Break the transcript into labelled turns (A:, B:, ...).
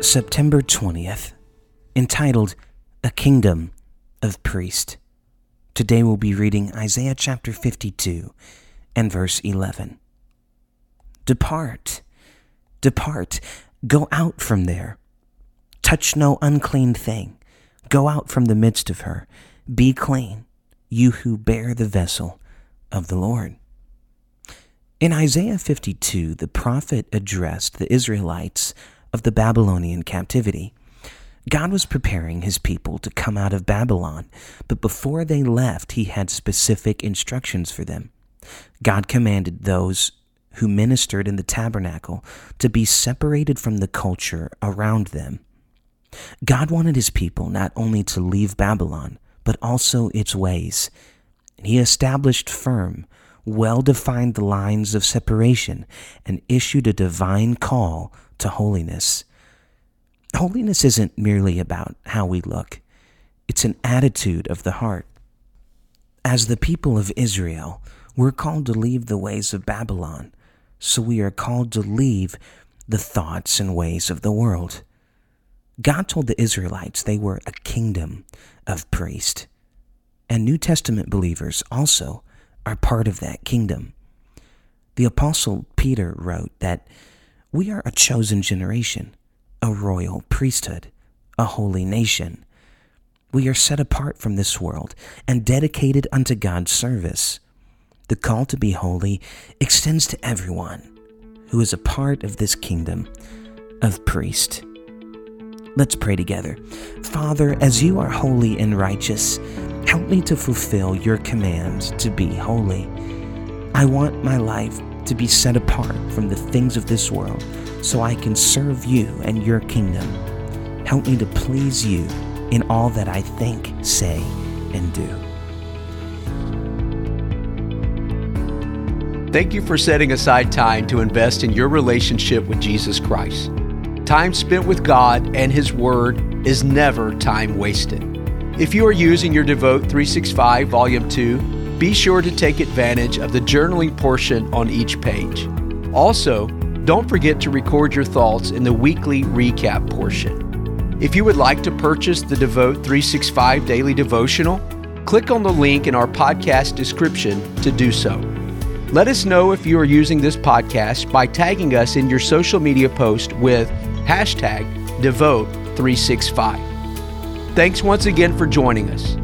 A: September 20th, entitled A Kingdom of Priest. Today we'll be reading Isaiah chapter 52 and verse 11. Depart, depart, go out from there. Touch no unclean thing. Go out from the midst of her. Be clean, you who bear the vessel of the Lord. In Isaiah 52, the prophet addressed the Israelites of the Babylonian captivity. God was preparing his people to come out of Babylon, but before they left, he had specific instructions for them. God commanded those who ministered in the tabernacle to be separated from the culture around them. God wanted his people not only to leave Babylon, but also its ways. He established firm, well defined lines of separation and issued a divine call to holiness. Holiness isn't merely about how we look, it's an attitude of the heart. As the people of Israel, we're called to leave the ways of Babylon, so we are called to leave the thoughts and ways of the world. God told the Israelites they were a kingdom of priests, and New Testament believers also are part of that kingdom. The Apostle Peter wrote that we are a chosen generation, a royal priesthood, a holy nation. We are set apart from this world and dedicated unto God's service. The call to be holy extends to everyone who is a part of this kingdom of priest. Let's pray together. Father, as you are holy and righteous, help me to fulfill your command to be holy. I want my life to be set apart from the things of this world so I can serve you and your kingdom. Help me to please you in all that I think, say, and do.
B: Thank you for setting aside time to invest in your relationship with Jesus Christ. Time spent with God and His Word is never time wasted. If you are using your Devote 365 Volume 2, be sure to take advantage of the journaling portion on each page. Also, don't forget to record your thoughts in the weekly recap portion. If you would like to purchase the Devote 365 Daily Devotional, click on the link in our podcast description to do so. Let us know if you are using this podcast by tagging us in your social media post with hashtag Devote365. Thanks once again for joining us.